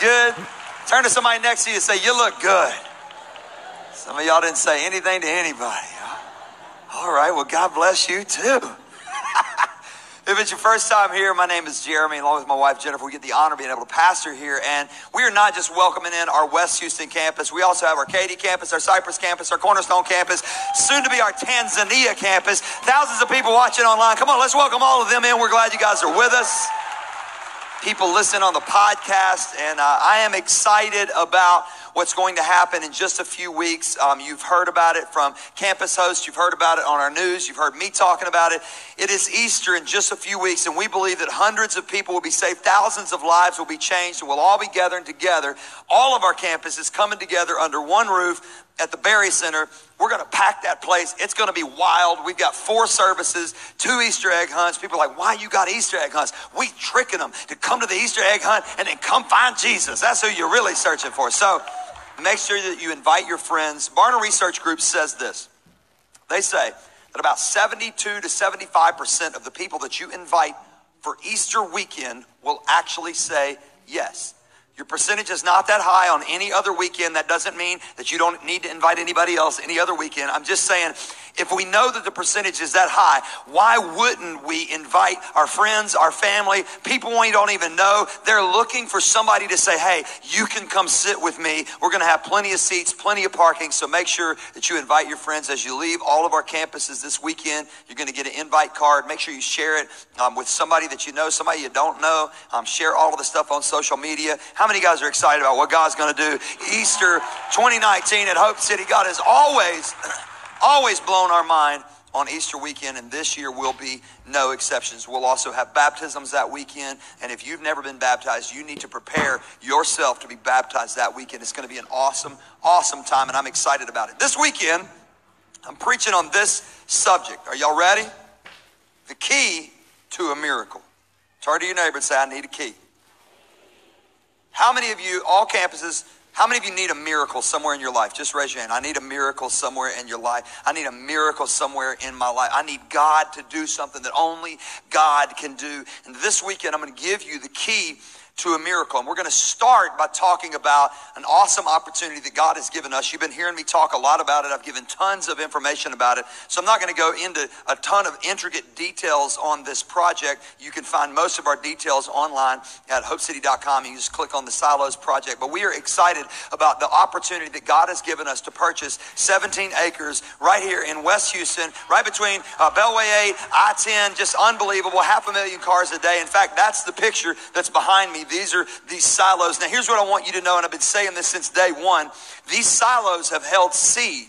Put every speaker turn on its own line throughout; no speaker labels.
Good? Turn to somebody next to you and say, You look good. Some of y'all didn't say anything to anybody. All right, well, God bless you too. If it's your first time here, my name is Jeremy, along with my wife Jennifer. We get the honor of being able to pastor here. And we are not just welcoming in our West Houston campus, we also have our Katy campus, our Cypress campus, our Cornerstone campus, soon to be our Tanzania campus. Thousands of people watching online. Come on, let's welcome all of them in. We're glad you guys are with us. People listen on the podcast, and uh, I am excited about what's going to happen in just a few weeks. Um, you've heard about it from campus hosts, you've heard about it on our news, you've heard me talking about it. It is Easter in just a few weeks, and we believe that hundreds of people will be saved, thousands of lives will be changed, and we'll all be gathering together. All of our campuses coming together under one roof at the Berry Center. We're going to pack that place. It's going to be wild. We've got four services, two Easter egg hunts. People are like, why you got Easter egg hunts? We tricking them to come to the Easter egg hunt and then come find Jesus. That's who you're really searching for. So Make sure that you invite your friends. Barna Research Group says this. They say that about 72 to 75% of the people that you invite for Easter weekend will actually say yes. Your percentage is not that high on any other weekend. That doesn't mean that you don't need to invite anybody else any other weekend. I'm just saying, if we know that the percentage is that high, why wouldn't we invite our friends, our family, people we don't even know? They're looking for somebody to say, hey, you can come sit with me. We're going to have plenty of seats, plenty of parking. So make sure that you invite your friends as you leave all of our campuses this weekend. You're going to get an invite card. Make sure you share it um, with somebody that you know, somebody you don't know. Um, share all of the stuff on social media. How how many guys are excited about what God's going to do? Easter 2019 at Hope City. God has always, always blown our mind on Easter weekend, and this year will be no exceptions. We'll also have baptisms that weekend, and if you've never been baptized, you need to prepare yourself to be baptized that weekend. It's going to be an awesome, awesome time, and I'm excited about it. This weekend, I'm preaching on this subject. Are y'all ready? The key to a miracle. Turn to your neighbor and say, I need a key. How many of you, all campuses, how many of you need a miracle somewhere in your life? Just raise your hand. I need a miracle somewhere in your life. I need a miracle somewhere in my life. I need God to do something that only God can do. And this weekend, I'm going to give you the key to a miracle. And we're going to start by talking about an awesome opportunity that God has given us. You've been hearing me talk a lot about it. I've given tons of information about it. So I'm not going to go into a ton of intricate details on this project. You can find most of our details online at hopecity.com. You just click on the Silos project. But we are excited about the opportunity that God has given us to purchase 17 acres right here in West Houston, right between uh, Beltway 8, I-10, just unbelievable. Half a million cars a day. In fact, that's the picture that's behind me these are these silos. Now, here's what I want you to know, and I've been saying this since day one. These silos have held seed.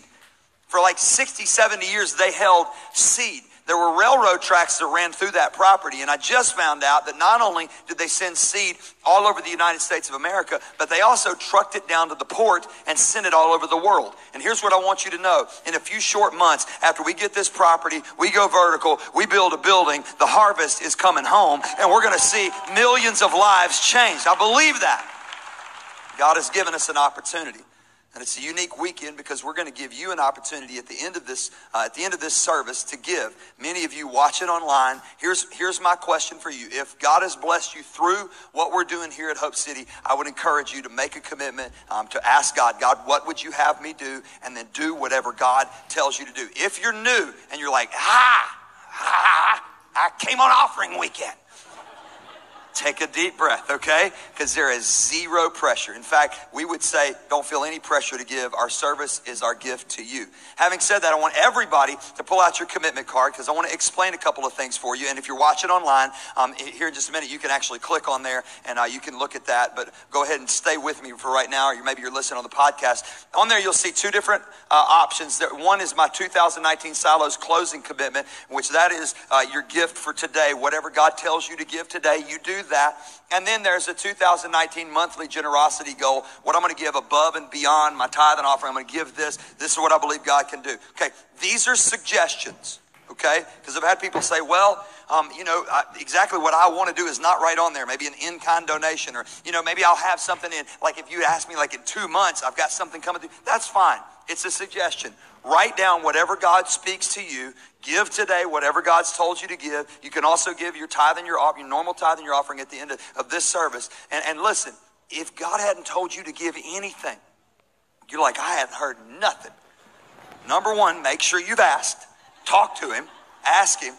For like 60, 70 years, they held seed. There were railroad tracks that ran through that property, and I just found out that not only did they send seed all over the United States of America, but they also trucked it down to the port and sent it all over the world. And here's what I want you to know. In a few short months, after we get this property, we go vertical, we build a building, the harvest is coming home, and we're going to see millions of lives changed. I believe that. God has given us an opportunity. And it's a unique weekend because we're going to give you an opportunity at the end of this uh, at the end of this service to give. Many of you watch it online. Here's here's my question for you. If God has blessed you through what we're doing here at Hope City, I would encourage you to make a commitment um, to ask God, God, what would you have me do, and then do whatever God tells you to do. If you're new and you're like, ah, ah, I came on offering weekend. Take a deep breath, okay? Because there is zero pressure. In fact, we would say, don't feel any pressure to give. Our service is our gift to you. Having said that, I want everybody to pull out your commitment card because I want to explain a couple of things for you. And if you're watching online, um, here in just a minute, you can actually click on there and uh, you can look at that. But go ahead and stay with me for right now, or maybe you're listening on the podcast. On there, you'll see two different uh, options. One is my 2019 Silos closing commitment, which that is uh, your gift for today. Whatever God tells you to give today, you do that. And then there's a 2019 monthly generosity goal. What I'm going to give above and beyond my tithe and offering. I'm going to give this. This is what I believe God can do. Okay. These are suggestions. Okay. Because I've had people say, well, um, you know, uh, exactly what I want to do is not right on there. Maybe an in-kind donation, or you know, maybe I'll have something in. Like if you ask me, like in two months, I've got something coming through. That's fine. It's a suggestion. Write down whatever God speaks to you. Give today whatever God's told you to give. You can also give your tithe and your, your normal tithe and your offering at the end of, of this service. And, and listen, if God hadn't told you to give anything, you're like, I haven't heard nothing. Number one, make sure you've asked. Talk to him, ask him.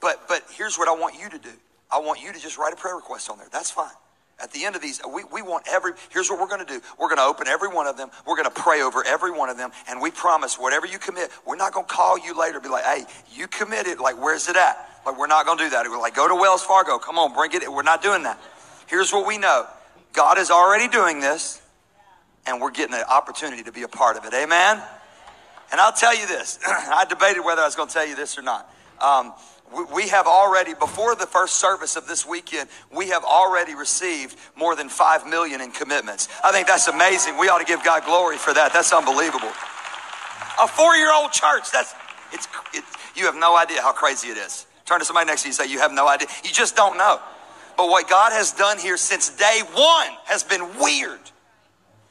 But but here's what I want you to do. I want you to just write a prayer request on there. That's fine. At the end of these, we, we want every, here's what we're going to do. We're going to open every one of them. We're going to pray over every one of them. And we promise whatever you commit, we're not going to call you later be like, hey, you committed. Like, where's it at? Like, we're not going to do that. We're like, go to Wells Fargo. Come on, bring it. We're not doing that. Here's what we know God is already doing this, and we're getting an opportunity to be a part of it. Amen? And I'll tell you this I debated whether I was going to tell you this or not. Um, we have already, before the first service of this weekend, we have already received more than five million in commitments. I think that's amazing. We ought to give God glory for that. That's unbelievable. A four-year-old church. That's it's. It, you have no idea how crazy it is. Turn to somebody next to you and say, "You have no idea. You just don't know." But what God has done here since day one has been weird.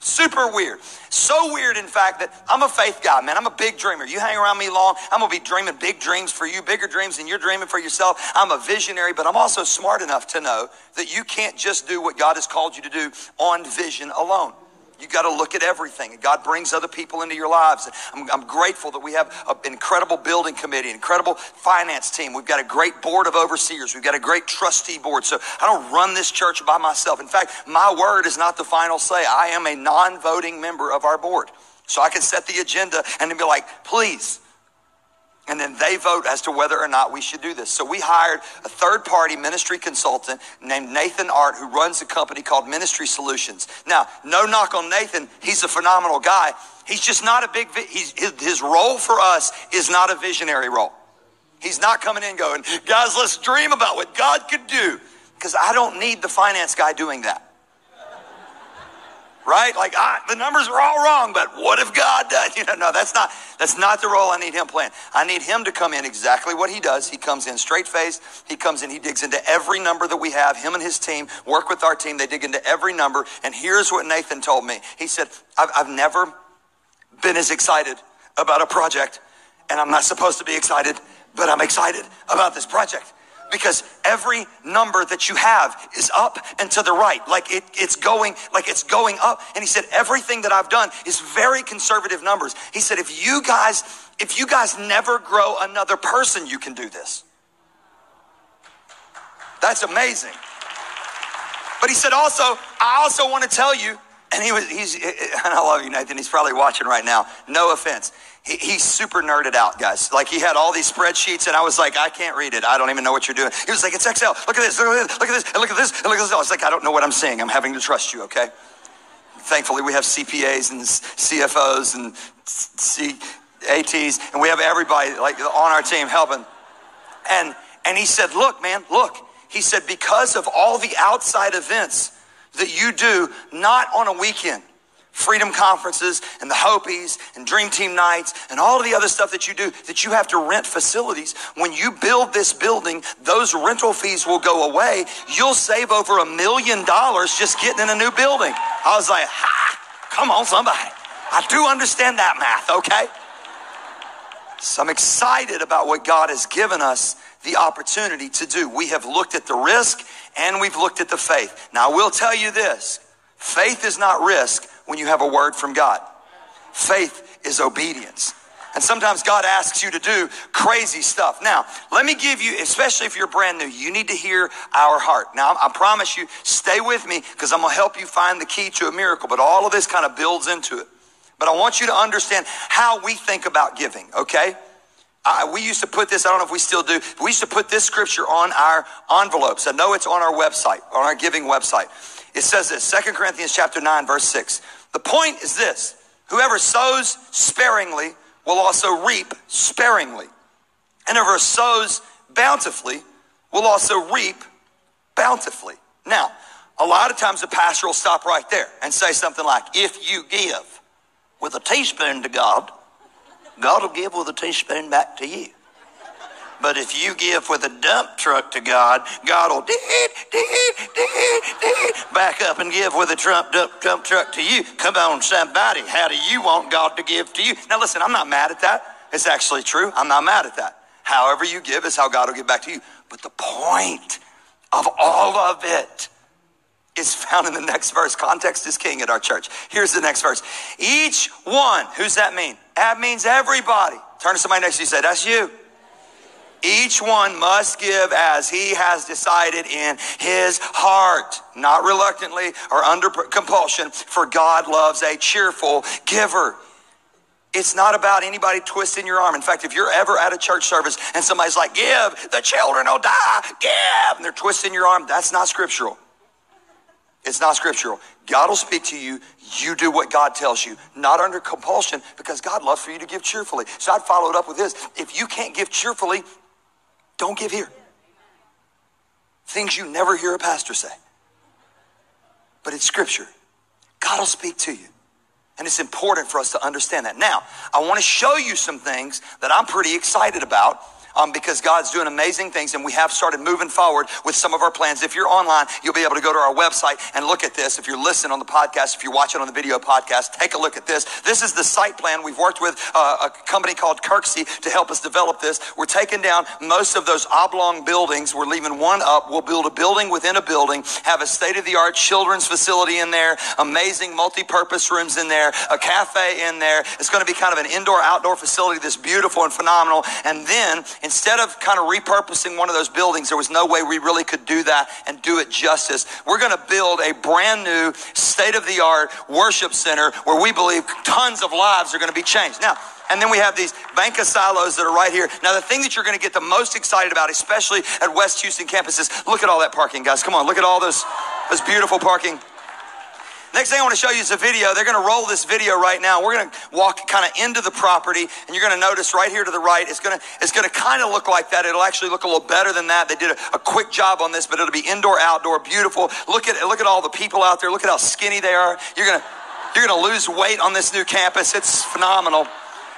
Super weird. So weird, in fact, that I'm a faith guy, man. I'm a big dreamer. You hang around me long, I'm going to be dreaming big dreams for you, bigger dreams than you're dreaming for yourself. I'm a visionary, but I'm also smart enough to know that you can't just do what God has called you to do on vision alone. You got to look at everything. God brings other people into your lives. I'm, I'm grateful that we have an incredible building committee, incredible finance team. We've got a great board of overseers. We've got a great trustee board. So I don't run this church by myself. In fact, my word is not the final say. I am a non voting member of our board. So I can set the agenda and then be like, please, and then they vote as to whether or not we should do this. So we hired a third party ministry consultant named Nathan Art, who runs a company called Ministry Solutions. Now, no knock on Nathan, he's a phenomenal guy. He's just not a big, he's, his, his role for us is not a visionary role. He's not coming in going, guys, let's dream about what God could do. Because I don't need the finance guy doing that right? Like ah, the numbers are all wrong, but what if God does? You know, no, that's not that's not the role I need him playing. I need him to come in exactly what he does. He comes in straight faced. He comes in. He digs into every number that we have. Him and his team work with our team. They dig into every number. And here's what Nathan told me. He said, "I've, I've never been as excited about a project, and I'm not supposed to be excited, but I'm excited about this project." Because every number that you have is up and to the right. Like it, it's going, like it's going up. And he said, everything that I've done is very conservative numbers. He said, if you guys, if you guys never grow another person, you can do this. That's amazing. But he said also, I also want to tell you, and he was, he's, and I love you, Nathan. He's probably watching right now. No offense he, he's super nerded out, guys. Like he had all these spreadsheets, and I was like, I can't read it. I don't even know what you're doing. He was like, it's Excel. Look at this. Look at this. Look at this. And look at this. And look at this. I was like, I don't know what I'm saying. I'm having to trust you. Okay. Thankfully, we have CPAs and CFOs and CATs, and we have everybody like on our team helping. And and he said, look, man, look. He said, because of all the outside events that you do, not on a weekend freedom conferences and the Hopies and Dream Team nights and all of the other stuff that you do that you have to rent facilities. When you build this building, those rental fees will go away. You'll save over a million dollars just getting in a new building. I was like, ha, come on, somebody. I do understand that math, okay? So I'm excited about what God has given us the opportunity to do. We have looked at the risk and we've looked at the faith. Now, I will tell you this faith is not risk, when you have a word from God. Faith is obedience. And sometimes God asks you to do crazy stuff. Now, let me give you, especially if you're brand new, you need to hear our heart. Now, I promise you, stay with me because I'm going to help you find the key to a miracle. But all of this kind of builds into it. But I want you to understand how we think about giving, okay? I, we used to put this, I don't know if we still do, we used to put this scripture on our envelopes. I know it's on our website, on our giving website. It says this, 2 Corinthians chapter 9, verse 6. The point is this whoever sows sparingly will also reap sparingly. And whoever sows bountifully will also reap bountifully. Now, a lot of times the pastor will stop right there and say something like, If you give with a teaspoon to God, God will give with a teaspoon back to you. But if you give with a dump truck to God, God will back up and give with a Trump dump, dump truck to you. Come on, somebody. How do you want God to give to you? Now, listen, I'm not mad at that. It's actually true. I'm not mad at that. However you give is how God will give back to you. But the point of all of it is found in the next verse. Context is king at our church. Here's the next verse. Each one, who's that mean? That means everybody. Turn to somebody next to you say, That's you. Each one must give as he has decided in his heart, not reluctantly or under compulsion, for God loves a cheerful giver. It's not about anybody twisting your arm. In fact, if you're ever at a church service and somebody's like, give, the children will die, give, and they're twisting your arm, that's not scriptural. It's not scriptural. God will speak to you. You do what God tells you, not under compulsion, because God loves for you to give cheerfully. So I'd follow it up with this. If you can't give cheerfully, don't give here. Things you never hear a pastor say. But it's scripture. God will speak to you. And it's important for us to understand that. Now, I want to show you some things that I'm pretty excited about um, because God's doing amazing things and we have started moving forward with some of our plans. If you're online, you'll be able to go to our website and look at this. If you're listening on the podcast, if you're watching on the video podcast, take a look at this. This is the site plan. We've worked with uh, a company called Kirksey to help us develop this. We're taking down most of those oblong buildings. We're leaving one up. We'll build a building within a building, have a state of the art children's facility in there, amazing multi purpose rooms in there, a cafe in there. It's going to be kind of an indoor outdoor facility that's beautiful and phenomenal. And then instead of kind of repurposing one of those buildings, there was no way we really could do that and do it justice. We're going to build a brand new state of the art worship center where we believe tons of lives are going to be changed. Now, and then we have these bank of silos that are right here. Now, the thing that you're going to get the most excited about, especially at West Houston campuses, look at all that parking, guys. Come on, look at all those, those beautiful parking Next thing I want to show you is a video. They're going to roll this video right now. We're going to walk kind of into the property, and you're going to notice right here to the right, it's going to it's going to kind of look like that. It'll actually look a little better than that. They did a, a quick job on this, but it'll be indoor, outdoor, beautiful. Look at look at all the people out there. Look at how skinny they are. You're gonna you're gonna lose weight on this new campus. It's phenomenal.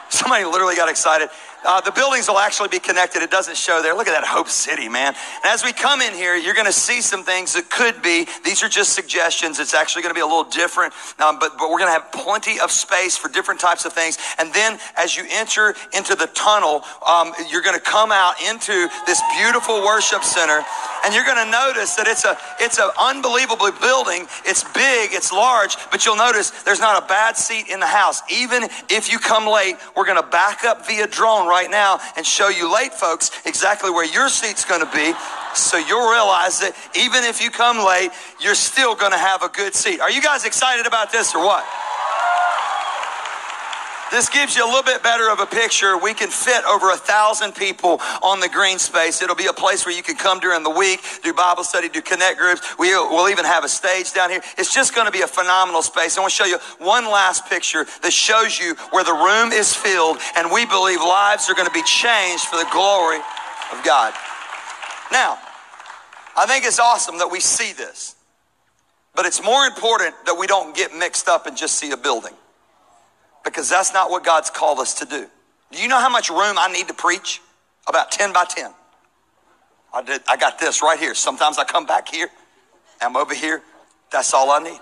Somebody literally got excited. Uh, the buildings will actually be connected. It doesn't show there. Look at that Hope City, man. And as we come in here, you're going to see some things that could be. These are just suggestions. It's actually going to be a little different, um, but, but we're going to have plenty of space for different types of things. And then as you enter into the tunnel, um, you're going to come out into this beautiful worship center, and you're going to notice that it's a it's an unbelievable building. It's big, it's large, but you'll notice there's not a bad seat in the house. Even if you come late, we're going to back up via drone right now and show you late folks exactly where your seat's going to be so you'll realize that even if you come late, you're still going to have a good seat. Are you guys excited about this or what? This gives you a little bit better of a picture. We can fit over a thousand people on the green space. It'll be a place where you can come during the week, do Bible study, do connect groups. We'll, we'll even have a stage down here. It's just going to be a phenomenal space. I want to show you one last picture that shows you where the room is filled and we believe lives are going to be changed for the glory of God. Now, I think it's awesome that we see this, but it's more important that we don't get mixed up and just see a building because that's not what God's called us to do. Do you know how much room I need to preach? About 10 by 10. I did I got this right here. Sometimes I come back here. I'm over here. That's all I need.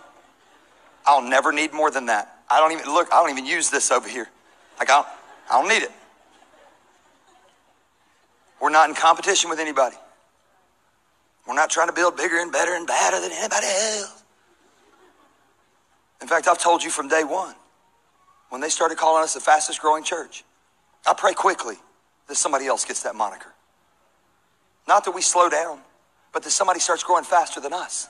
I'll never need more than that. I don't even look, I don't even use this over here. Like I don't, I don't need it. We're not in competition with anybody. We're not trying to build bigger and better and badder than anybody else. In fact, I've told you from day one when they started calling us the fastest growing church. I pray quickly that somebody else gets that moniker. Not that we slow down, but that somebody starts growing faster than us.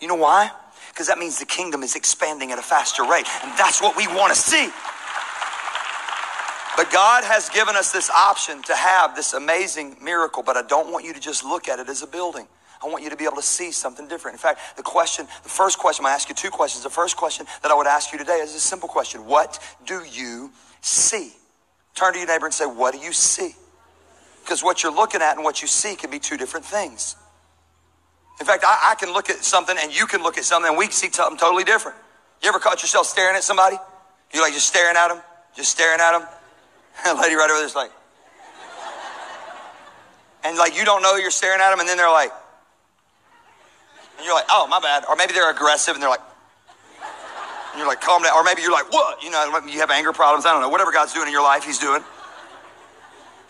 You know why? Because that means the kingdom is expanding at a faster rate. And that's what we want to see. But God has given us this option to have this amazing miracle, but I don't want you to just look at it as a building. I want you to be able to see something different. In fact, the question, the first question, to ask you two questions. The first question that I would ask you today is a simple question What do you see? Turn to your neighbor and say, What do you see? Because what you're looking at and what you see can be two different things. In fact, I, I can look at something and you can look at something and we see something totally different. You ever caught yourself staring at somebody? You're like just staring at them? Just staring at them? A lady right over there's like, and like you don't know you're staring at them, and then they're like, and you're like, oh, my bad. Or maybe they're aggressive and they're like, and you're like, calm down. Or maybe you're like, what? You know, you have anger problems. I don't know. Whatever God's doing in your life, He's doing.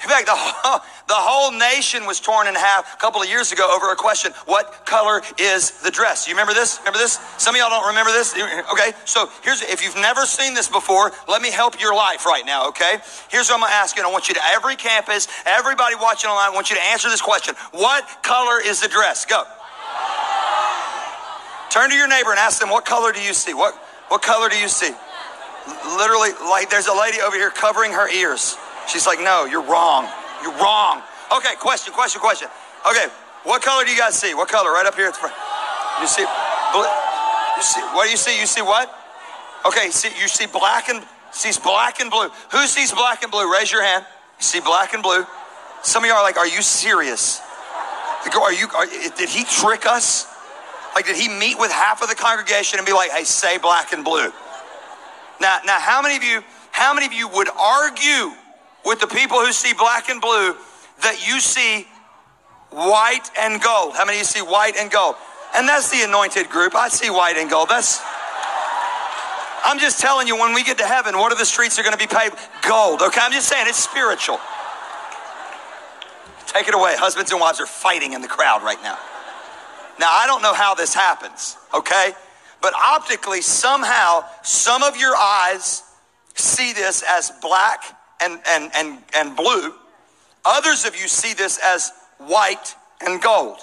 In fact, the whole, the whole nation was torn in half a couple of years ago over a question What color is the dress? You remember this? Remember this? Some of y'all don't remember this? Okay, so here's if you've never seen this before, let me help your life right now, okay? Here's what I'm gonna ask you. I want you to, every campus, everybody watching online, I want you to answer this question What color is the dress? Go. Turn to your neighbor and ask them, What color do you see? What, what color do you see? Literally, like there's a lady over here covering her ears. She's like, no, you're wrong. You're wrong. Okay, question, question, question. Okay, what color do you guys see? What color? Right up here at the front. You see, you see, what do you see? You see what? Okay, see, you see black and sees black and blue. Who sees black and blue? Raise your hand. You see black and blue. Some of you are like, are you serious? Are you? Are, did he trick us? Like, did he meet with half of the congregation and be like, hey, say black and blue? Now, now, how many of you, how many of you would argue with the people who see black and blue that you see white and gold. How many of you see white and gold? And that's the anointed group. I see white and gold. That's I'm just telling you, when we get to heaven, what are the streets are going to be paved? Gold. Okay, I'm just saying it's spiritual. Take it away. Husbands and wives are fighting in the crowd right now. Now, I don't know how this happens, okay? But optically, somehow, some of your eyes see this as black and, and, and, and blue. Others of you see this as white and gold.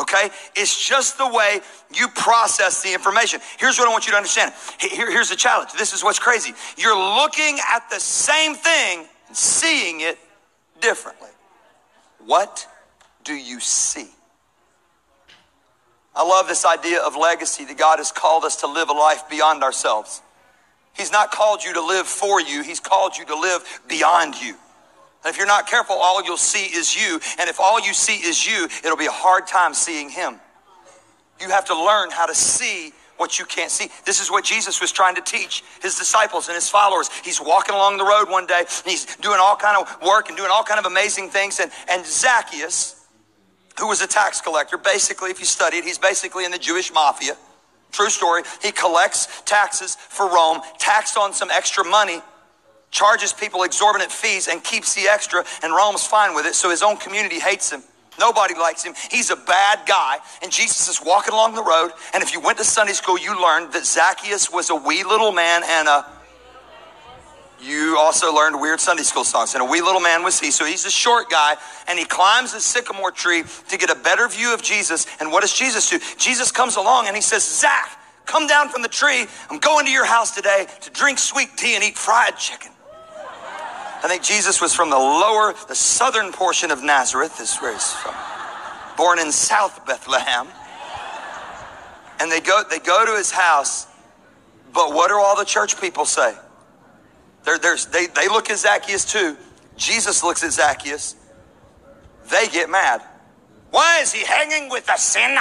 Okay? It's just the way you process the information. Here's what I want you to understand. Here, here's the challenge. This is what's crazy. You're looking at the same thing and seeing it differently. What do you see? I love this idea of legacy that God has called us to live a life beyond ourselves. He's not called you to live for you, He's called you to live beyond you. And if you're not careful, all you'll see is you. And if all you see is you, it'll be a hard time seeing Him. You have to learn how to see what you can't see. This is what Jesus was trying to teach his disciples and his followers. He's walking along the road one day and he's doing all kind of work and doing all kind of amazing things. And, and Zacchaeus, who was a tax collector, basically, if you study it, he's basically in the Jewish mafia. True story. He collects taxes for Rome, taxed on some extra money, charges people exorbitant fees, and keeps the extra, and Rome's fine with it, so his own community hates him. Nobody likes him. He's a bad guy. And Jesus is walking along the road. And if you went to Sunday school, you learned that Zacchaeus was a wee little man and a you also learned weird Sunday school songs. And a wee little man was he. So he's a short guy and he climbs a sycamore tree to get a better view of Jesus. And what does Jesus do? Jesus comes along and he says, Zach, come down from the tree. I'm going to your house today to drink sweet tea and eat fried chicken. I think Jesus was from the lower, the southern portion of Nazareth, is where he's from. Born in South Bethlehem. And they go, they go to his house, but what do all the church people say? They, they look at Zacchaeus too. Jesus looks at Zacchaeus. They get mad. Why is he hanging with a sinner?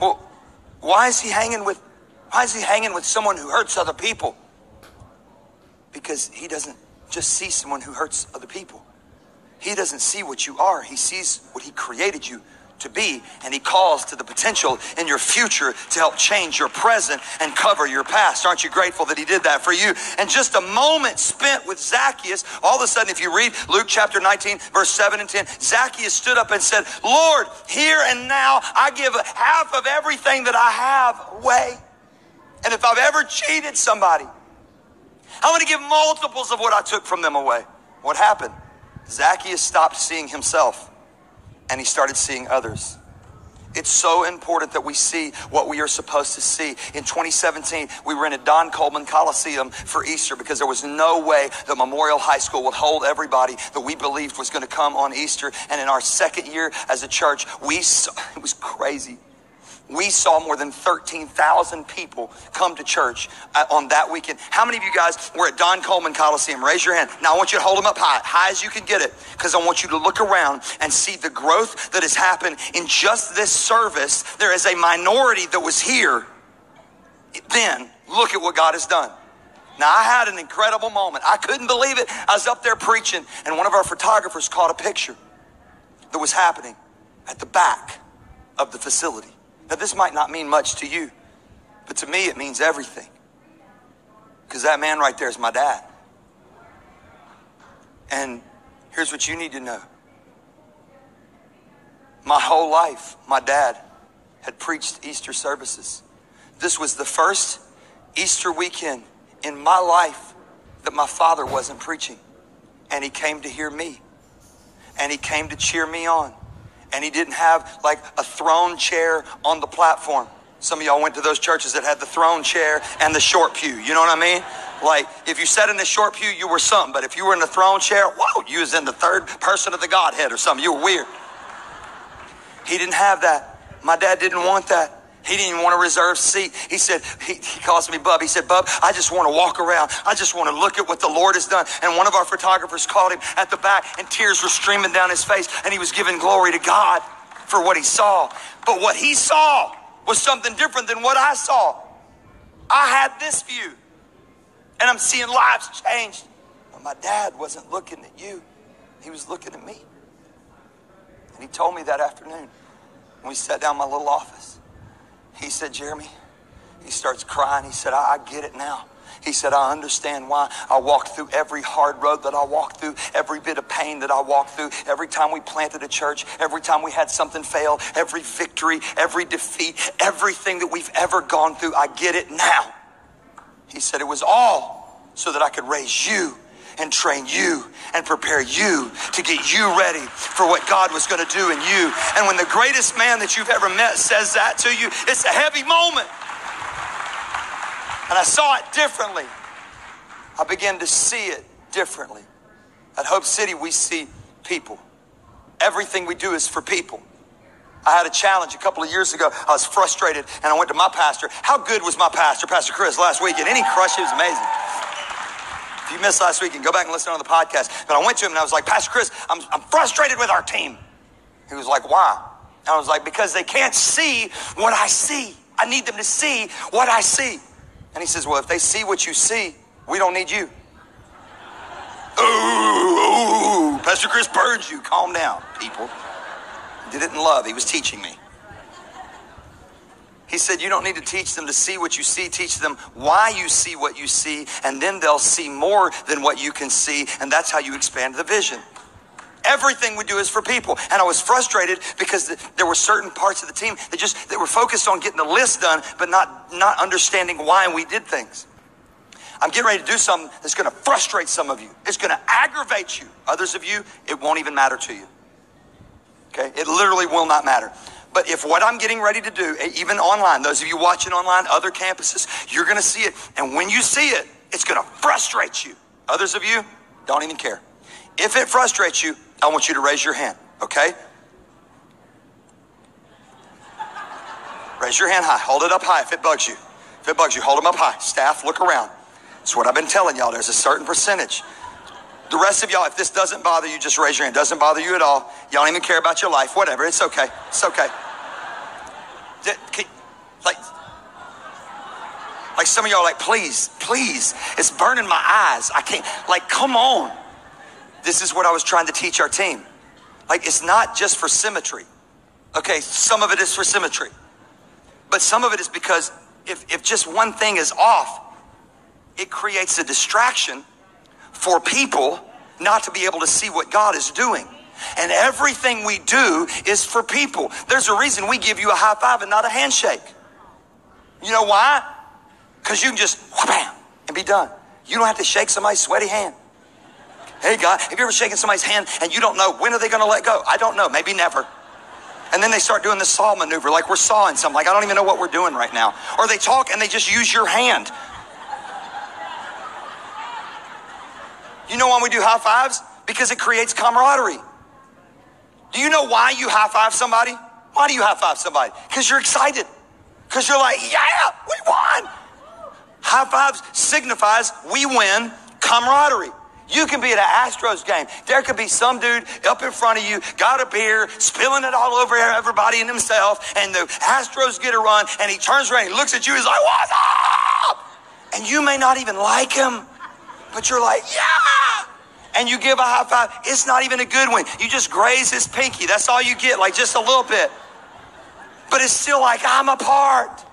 Well, why is he hanging with why is he hanging with someone who hurts other people? Because he doesn't just see someone who hurts other people. He doesn't see what you are. He sees what he created you to be, and He calls to the potential in your future to help change your present and cover your past. Aren't you grateful that He did that for you? And just a moment spent with Zacchaeus, all of a sudden, if you read Luke chapter 19, verse 7 and 10, Zacchaeus stood up and said, Lord, here and now I give half of everything that I have away. And if I've ever cheated somebody, I'm going to give multiples of what I took from them away. What happened? Zacchaeus stopped seeing himself and he started seeing others. It's so important that we see what we are supposed to see. In 2017, we a Don Coleman Coliseum for Easter because there was no way that Memorial High School would hold everybody that we believed was going to come on Easter. And in our second year as a church, we saw, it was crazy we saw more than 13,000 people come to church uh, on that weekend. How many of you guys were at Don Coleman Coliseum? Raise your hand. Now I want you to hold them up high, high as you can get it, because I want you to look around and see the growth that has happened in just this service. There is a minority that was here. Then look at what God has done. Now, I had an incredible moment. I couldn't believe it. I was up there preaching, and one of our photographers caught a picture that was happening at the back of the facility. Now, this might not mean much to you, but to me, it means everything. Because that man right there is my dad. And here's what you need to know. My whole life, my dad had preached Easter services. This was the first Easter weekend in my life that my father wasn't preaching. And he came to hear me. And he came to cheer me on. And he didn't have like a throne chair on the platform. Some of y'all went to those churches that had the throne chair and the short pew. You know what I mean? Like if you sat in the short pew, you were something. But if you were in the throne chair, whoa, you was in the third person of the Godhead or something. You were weird. He didn't have that. My dad didn't want that. He didn't even want a reserved seat. He said, he, he, calls me Bub. He said, Bub, I just want to walk around. I just want to look at what the Lord has done. And one of our photographers called him at the back, and tears were streaming down his face, and he was giving glory to God for what he saw. But what he saw was something different than what I saw. I had this view, and I'm seeing lives changed. But my dad wasn't looking at you, he was looking at me. And he told me that afternoon when we sat down in my little office. He said, Jeremy, he starts crying. He said, I, I get it now. He said, I understand why I walked through every hard road that I walked through, every bit of pain that I walked through, every time we planted a church, every time we had something fail, every victory, every defeat, everything that we've ever gone through. I get it now. He said, It was all so that I could raise you and train you and prepare you to get you ready for what God was going to do in you. And when the greatest man that you've ever met says that to you, it's a heavy moment. And I saw it differently. I began to see it differently. At Hope City, we see people. Everything we do is for people. I had a challenge a couple of years ago. I was frustrated and I went to my pastor. How good was my pastor, Pastor Chris, last weekend? Any crush? It was amazing. If you missed last week, can go back and listen on the podcast. But I went to him and I was like, Pastor Chris, I'm, I'm frustrated with our team. He was like, why? And I was like, because they can't see what I see. I need them to see what I see. And he says, well, if they see what you see, we don't need you. Ooh, ooh, Pastor Chris burned you. Calm down, people. Did it in love. He was teaching me. He said, You don't need to teach them to see what you see, teach them why you see what you see, and then they'll see more than what you can see, and that's how you expand the vision. Everything we do is for people. And I was frustrated because there were certain parts of the team that just that were focused on getting the list done, but not, not understanding why we did things. I'm getting ready to do something that's going to frustrate some of you. It's going to aggravate you. Others of you, it won't even matter to you. Okay? It literally will not matter. But if what I'm getting ready to do, eh, even online, those of you watching online, other campuses, you're going to see it. And when you see it, it's going to frustrate you. Others of you don't even care. If it frustrates you, I want you to raise your hand, okay? Raise your hand high. Hold it up high if it bugs you. If it bugs you, hold them up high. Staff, look around. That's what I've been telling y'all. There's a certain percentage. The rest of y'all, if this doesn't bother you, just raise your hand. Doesn't bother you at all. Y'all don't even care about your life. Whatever. It's okay. It's okay. Like, like some of y'all like, please, please. It's burning my eyes. I can't. Like, come on. This is what I was trying to teach our team. Like, it's not just for symmetry. Okay, some of it is for symmetry. But some of it is because if, if just one thing is off, it creates a distraction for people not to be able to see what God is doing. And everything we do is for people. There's a reason we give you a high five and not a handshake. You know why? Because you can just bam and be done. You don't have to shake somebody's sweaty hand. Hey, God, have you ever shaken somebody's hand and you don't know when are they going to let go? I don't know. Maybe never. And then they start doing the saw maneuver, like we're sawing something. Like I don't even know what we're doing right now. Or they talk and they just use your hand. You know why we do high fives? Because it creates camaraderie. Do you know why you high five somebody? Why do you high five somebody? Because you're excited. Because you're like, yeah, we won. High fives signifies we win camaraderie. You can be at an Astros game. There could be some dude up in front of you, got a beer, spilling it all over everybody and himself, and the Astros get a run, and he turns around, he looks at you, he's like, What's up? And you may not even like him but you're like, yeah. And you give a high five. It's not even a good one. You just graze his pinky. That's all you get, like just a little bit. But it's still like, I'm a part.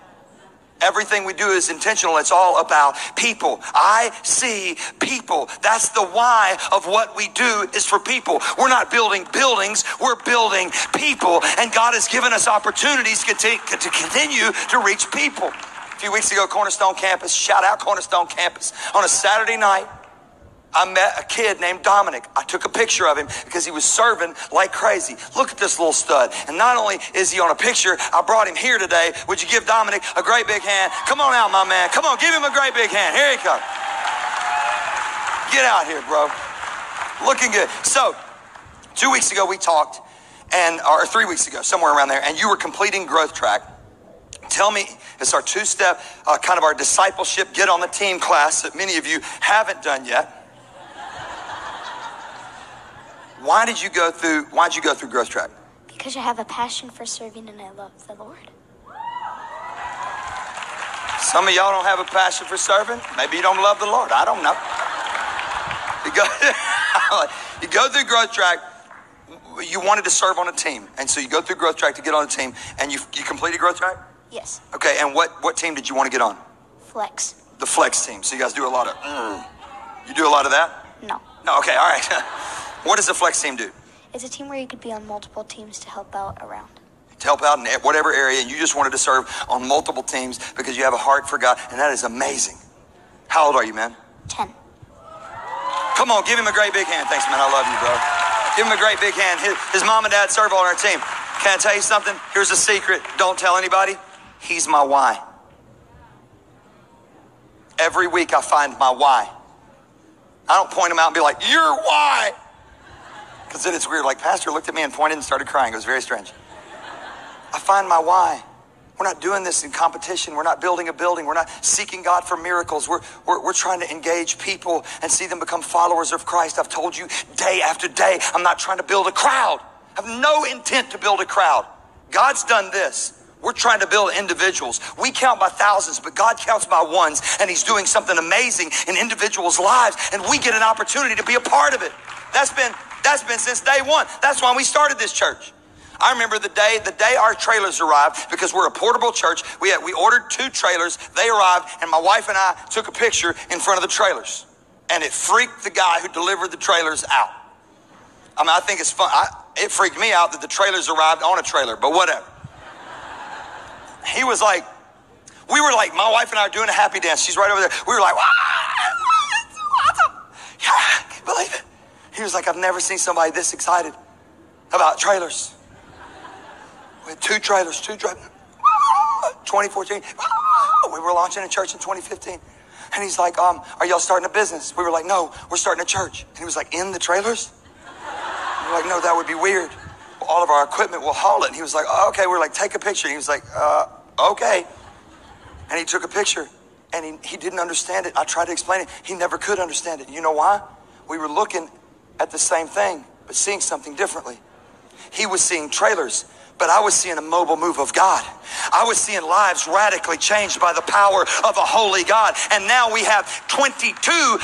Everything we do is intentional. It's all about people. I see people. That's the why of what we do is for people. We're not building buildings. We're building people. And God has given us opportunities to continue to reach people. A few weeks ago, Cornerstone Campus, shout out Cornerstone Campus, on a Saturday night, I met a kid named Dominic. I took a picture of him because he was serving like crazy. Look at this little stud. And not only is he on a picture, I brought him here today. Would you give Dominic a great big hand? Come on out, my man. Come on, give him a great big hand. Here he comes. Get out here, bro. Looking good. So, two weeks ago we talked, and or three weeks ago, somewhere around there, and you were completing growth track. Tell me, it's our two step, uh, kind of our discipleship, get on the team class that many of you haven't done yet. Why did you go through why did you go through growth track?
Because I have a passion for serving and I love the Lord.
Some of y'all don't have a passion for serving. Maybe you don't love the Lord. I don't know. You go, you go through growth track. You wanted to serve on a team, and so you go through growth track to get on a team, and you you completed growth track.
Yes.
Okay, and what what team did you want to get on?
Flex.
The flex team. So you guys do a lot of. Mm. You do a lot of that.
No.
No. Okay. All right. What does the flex team do?
It's a team where you could be on multiple teams to help out around.
To help out in whatever area, and you just wanted to serve on multiple teams because you have a heart for God, and that is amazing. How old are you, man?
Ten.
Come on, give him a great big hand. Thanks, man. I love you, bro. Give him a great big hand. His, his mom and dad serve on our team. Can I tell you something? Here's a secret. Don't tell anybody. He's my why. Every week I find my why. I don't point him out and be like, You're why. Because then it's weird. Like, Pastor looked at me and pointed and started crying. It was very strange. I find my why. We're not doing this in competition. We're not building a building. We're not seeking God for miracles. We're, we're, we're trying to engage people and see them become followers of Christ. I've told you day after day, I'm not trying to build a crowd. I have no intent to build a crowd. God's done this. We're trying to build individuals. We count by thousands, but God counts by ones, and He's doing something amazing in individuals' lives, and we get an opportunity to be a part of it. That's been that's been since day one. That's why we started this church. I remember the day the day our trailers arrived because we're a portable church. We had, we ordered two trailers. They arrived, and my wife and I took a picture in front of the trailers, and it freaked the guy who delivered the trailers out. I mean, I think it's fun. I, it freaked me out that the trailers arrived on a trailer, but whatever. He was like, we were like, my wife and I are doing a happy dance. She's right over there. We were like, wow, yeah, I can't believe it. He was like, I've never seen somebody this excited about trailers. We had two trailers, two trailers. 2014. We were launching a church in 2015. And he's like, um, are y'all starting a business? We were like, no, we're starting a church. And he was like, in the trailers? We are like, no, that would be weird. All of our equipment will haul it. And he was like, oh, okay. We are like, take a picture. And he was like, uh, okay. And he took a picture and he, he didn't understand it. I tried to explain it. He never could understand it. You know why? We were looking at the same thing, but seeing something differently. He was seeing trailers, but I was seeing a mobile move of God. I was seeing lives radically changed by the power of a holy God. And now we have 22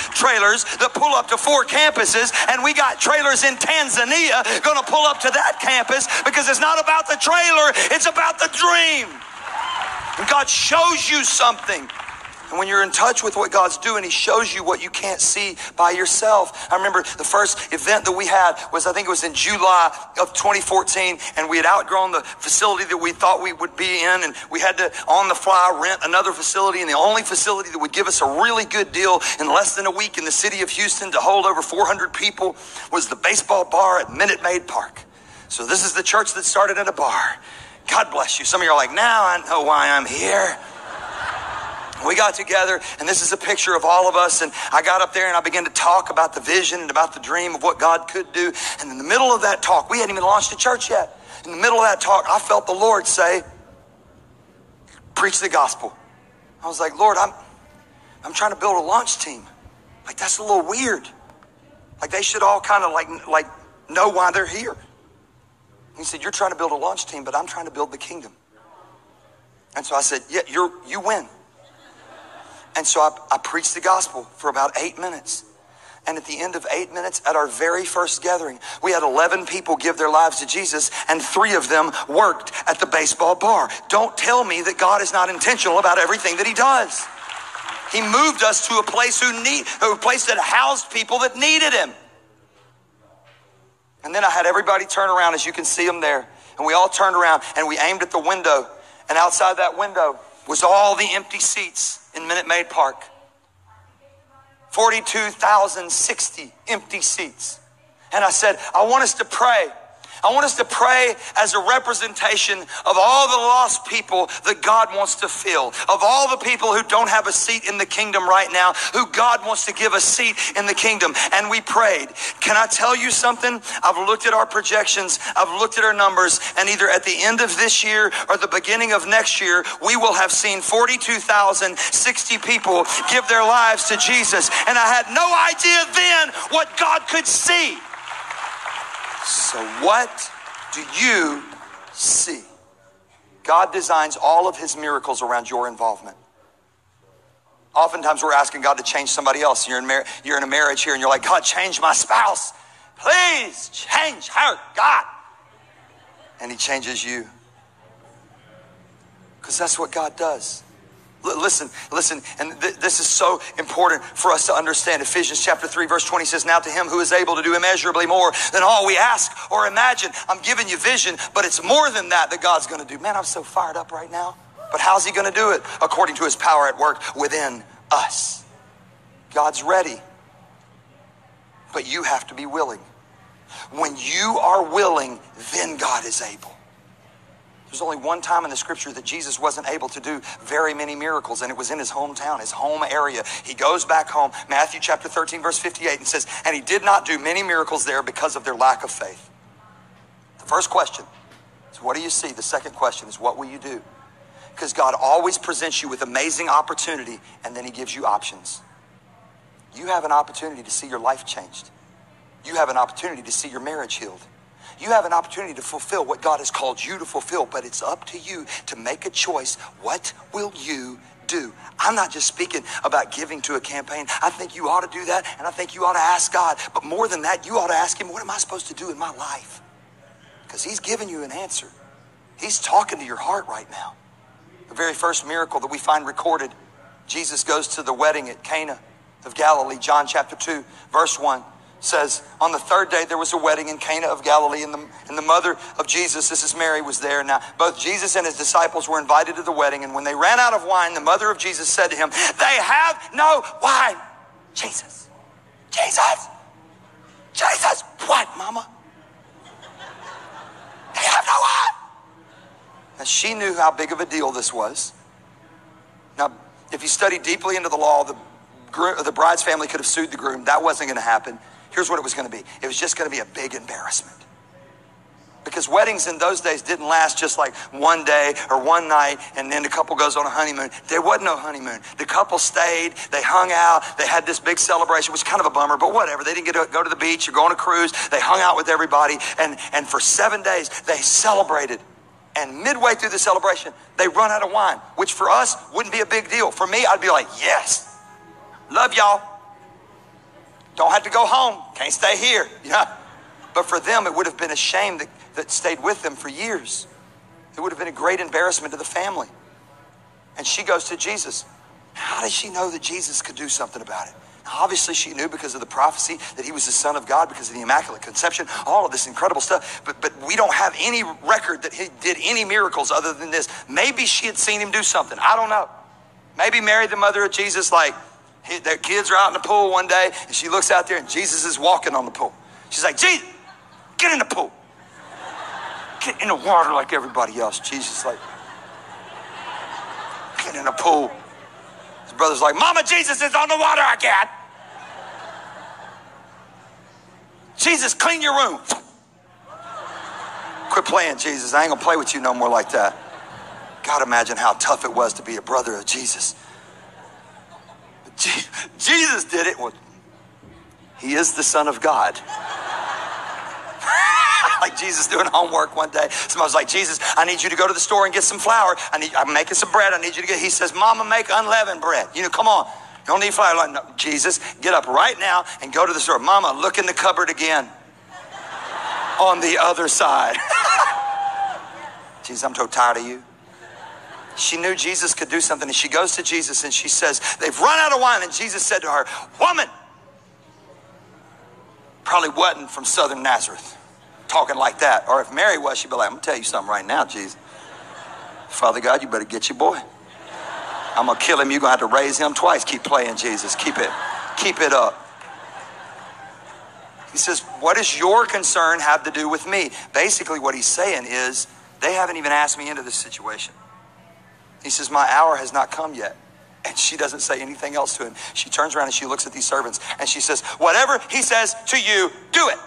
trailers that pull up to four campuses, and we got trailers in Tanzania to pull up to that campus because it's not about the trailer, it's about the dream. And God shows you something. And when you're in touch with what God's doing, He shows you what you can't see by yourself. I remember the first event that we had was, I think it was in July of 2014, and we had outgrown the facility that we thought we would be in, and we had to, on the fly, rent another facility. And the only facility that would give us a really good deal in less than a week in the city of Houston to hold over 400 people was the baseball bar at Minute Maid Park. So this is the church that started at a bar. God bless you. Some of you are like, now I know why I'm here. We got together, and this is a picture of all of us. And I got up there and I began to talk about the vision and about the dream of what God could do. And in the middle of that talk, we hadn't even launched a church yet. In the middle of that talk, I felt the Lord say, Preach the gospel. I was like, Lord, I'm, I'm trying to build a launch team. Like, that's a little weird. Like, they should all kind of like, like know why they're here. He said, You're trying to build a launch team, but I'm trying to build the kingdom. And so I said, Yeah, you're, you win. And so I, I preached the gospel for about eight minutes. And at the end of eight minutes, at our very first gathering, we had 11 people give their lives to Jesus, and three of them worked at the baseball bar. Don't tell me that God is not intentional about everything that He does. He moved us to a place who need, a place that housed people that needed Him. And then I had everybody turn around, as you can see them there, and we all turned around and we aimed at the window, and outside that window was all the empty seats in Minute Maid Park. 42,060 empty seats. And I said, I want us to pray I want us to pray as a representation of all the lost people that God wants to fill, of all the people who don't have a seat in the kingdom right now, who God wants to give a seat in the kingdom. And we prayed. Can I tell you something? I've looked at our projections, I've looked at our numbers, and either at the end of this year or the beginning of next year, we will have seen 42,060 people give their lives to Jesus. And I had no idea then what God could see. So, what do you see? God designs all of his miracles around your involvement. Oftentimes, we're asking God to change somebody else. You're in, mar- you're in a marriage here and you're like, God, change my spouse. Please change her, God. And he changes you. Because that's what God does. Listen, listen, and th- this is so important for us to understand. Ephesians chapter 3, verse 20 says, Now to him who is able to do immeasurably more than all we ask or imagine. I'm giving you vision, but it's more than that that God's going to do. Man, I'm so fired up right now. But how's he going to do it? According to his power at work within us. God's ready, but you have to be willing. When you are willing, then God is able. There's only one time in the scripture that Jesus wasn't able to do very many miracles, and it was in his hometown, his home area. He goes back home, Matthew chapter 13, verse 58, and says, And he did not do many miracles there because of their lack of faith. The first question is, What do you see? The second question is, What will you do? Because God always presents you with amazing opportunity, and then he gives you options. You have an opportunity to see your life changed, you have an opportunity to see your marriage healed. You have an opportunity to fulfill what God has called you to fulfill, but it's up to you to make a choice. What will you do? I'm not just speaking about giving to a campaign. I think you ought to do that, and I think you ought to ask God. But more than that, you ought to ask Him, what am I supposed to do in my life? Because He's giving you an answer. He's talking to your heart right now. The very first miracle that we find recorded, Jesus goes to the wedding at Cana of Galilee, John chapter 2, verse 1 says, On the third day there was a wedding in Cana of Galilee, and the, and the mother of Jesus, this is Mary, was there. Now, both Jesus and his disciples were invited to the wedding, and when they ran out of wine, the mother of Jesus said to him, They have no wine. Jesus, Jesus, Jesus, what, mama? They have no wine. Now, she knew how big of a deal this was. Now, if you study deeply into the law, the, the bride's family could have sued the groom. That wasn't going to happen. Here's what it was going to be it was just going to be a big embarrassment. Because weddings in those days didn't last just like one day or one night and then the couple goes on a honeymoon. There wasn't no honeymoon. The couple stayed, they hung out, they had this big celebration, which was kind of a bummer, but whatever. They didn't get to go to the beach or go on a cruise. They hung out with everybody and, and for seven days they celebrated. And midway through the celebration, they run out of wine, which for us wouldn't be a big deal. For me, I'd be like, yes, love y'all. Don't have to go home. Can't stay here. Yeah. But for them, it would have been a shame that, that stayed with them for years. It would have been a great embarrassment to the family. And she goes to Jesus. How does she know that Jesus could do something about it? Obviously, she knew because of the prophecy that he was the Son of God, because of the Immaculate Conception, all of this incredible stuff. But, but we don't have any record that he did any miracles other than this. Maybe she had seen him do something. I don't know. Maybe Mary, the mother of Jesus, like, their kids are out in the pool one day, and she looks out there, and Jesus is walking on the pool. She's like, Jesus, get in the pool. Get in the water like everybody else. Jesus like, get in the pool. His brother's like, Mama, Jesus is on the water again. Jesus, clean your room. Quit playing, Jesus. I ain't gonna play with you no more like that. God, imagine how tough it was to be a brother of Jesus. Jesus did it. Well, he is the Son of God. like Jesus doing homework one day. Somebody was like, Jesus, I need you to go to the store and get some flour. I need, I'm making some bread. I need you to get. He says, Mama, make unleavened bread. You know, come on. You don't need flour. Like, no, Jesus, get up right now and go to the store. Mama, look in the cupboard again. On the other side. Jesus, I'm so tired of you. She knew Jesus could do something, and she goes to Jesus and she says, They've run out of wine. And Jesus said to her, Woman, probably wasn't from southern Nazareth talking like that. Or if Mary was, she'd be like, I'm going to tell you something right now, Jesus. Father God, you better get your boy. I'm going to kill him. You're going to have to raise him twice. Keep playing, Jesus. Keep it. Keep it up. He says, What does your concern have to do with me? Basically, what he's saying is, they haven't even asked me into this situation. He says, My hour has not come yet. And she doesn't say anything else to him. She turns around and she looks at these servants and she says, Whatever he says to you, do it.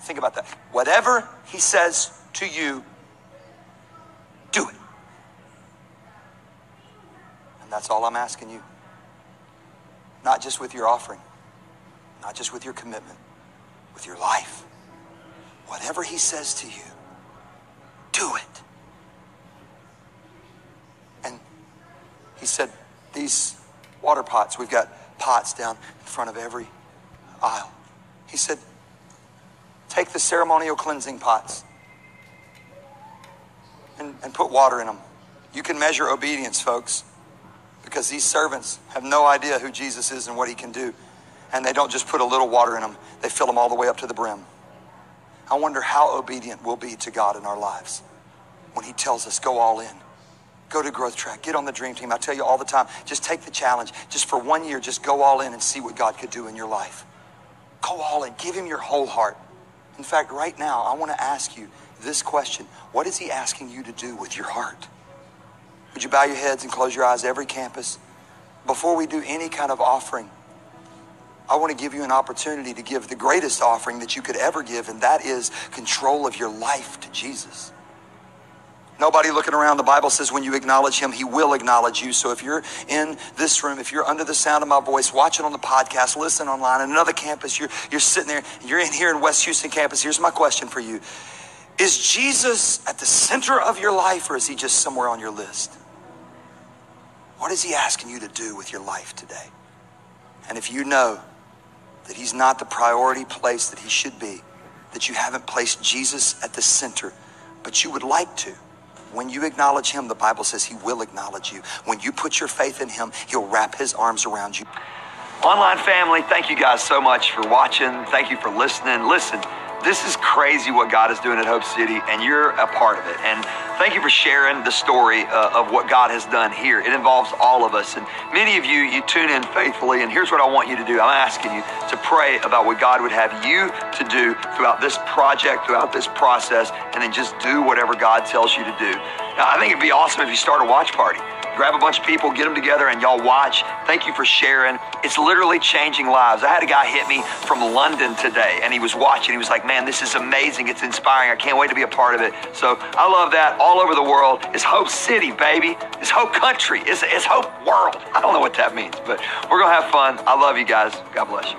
Think about that. Whatever he says to you, do it. And that's all I'm asking you. Not just with your offering, not just with your commitment, with your life. Whatever he says to you, do it. And he said, These water pots, we've got pots down in front of every aisle. He said, Take the ceremonial cleansing pots and, and put water in them. You can measure obedience, folks, because these servants have no idea who Jesus is and what he can do. And they don't just put a little water in them, they fill them all the way up to the brim. I wonder how obedient we'll be to God in our lives when He tells us, go all in. Go to Growth Track. Get on the dream team. I tell you all the time, just take the challenge. Just for one year, just go all in and see what God could do in your life. Go all in. Give Him your whole heart. In fact, right now, I want to ask you this question What is He asking you to do with your heart? Would you bow your heads and close your eyes, every campus? Before we do any kind of offering, I want to give you an opportunity to give the greatest offering that you could ever give, and that is control of your life to Jesus. Nobody looking around. The Bible says when you acknowledge him, he will acknowledge you. So if you're in this room, if you're under the sound of my voice, watching on the podcast, listen online, at another campus, you're, you're sitting there, you're in here in West Houston campus. Here's my question for you Is Jesus at the center of your life, or is he just somewhere on your list? What is he asking you to do with your life today? And if you know that he's not the priority place that he should be, that you haven't placed Jesus at the center, but you would like to, when you acknowledge him, the Bible says he will acknowledge you. When you put your faith in him, he'll wrap his arms around you. Online family, thank you guys so much for watching. Thank you for listening. Listen, this is crazy what God is doing at Hope City, and you're a part of it. And thank you for sharing the story uh, of what God has done here. It involves all of us. And many of you, you tune in faithfully. And here's what I want you to do I'm asking you to pray about what God would have you to do throughout this project, throughout this process, and then just do whatever God tells you to do. Now, I think it'd be awesome if you start a watch party grab a bunch of people, get them together, and y'all watch. Thank you for sharing. It's literally changing lives. I had a guy hit me from London today, and he was watching. He was like, Man, this is amazing. It's inspiring. I can't wait to be a part of it. So I love that. All over the world. It's Hope City, baby. It's Hope Country. It's, it's Hope World. I don't know what that means, but we're going to have fun. I love you guys. God bless you.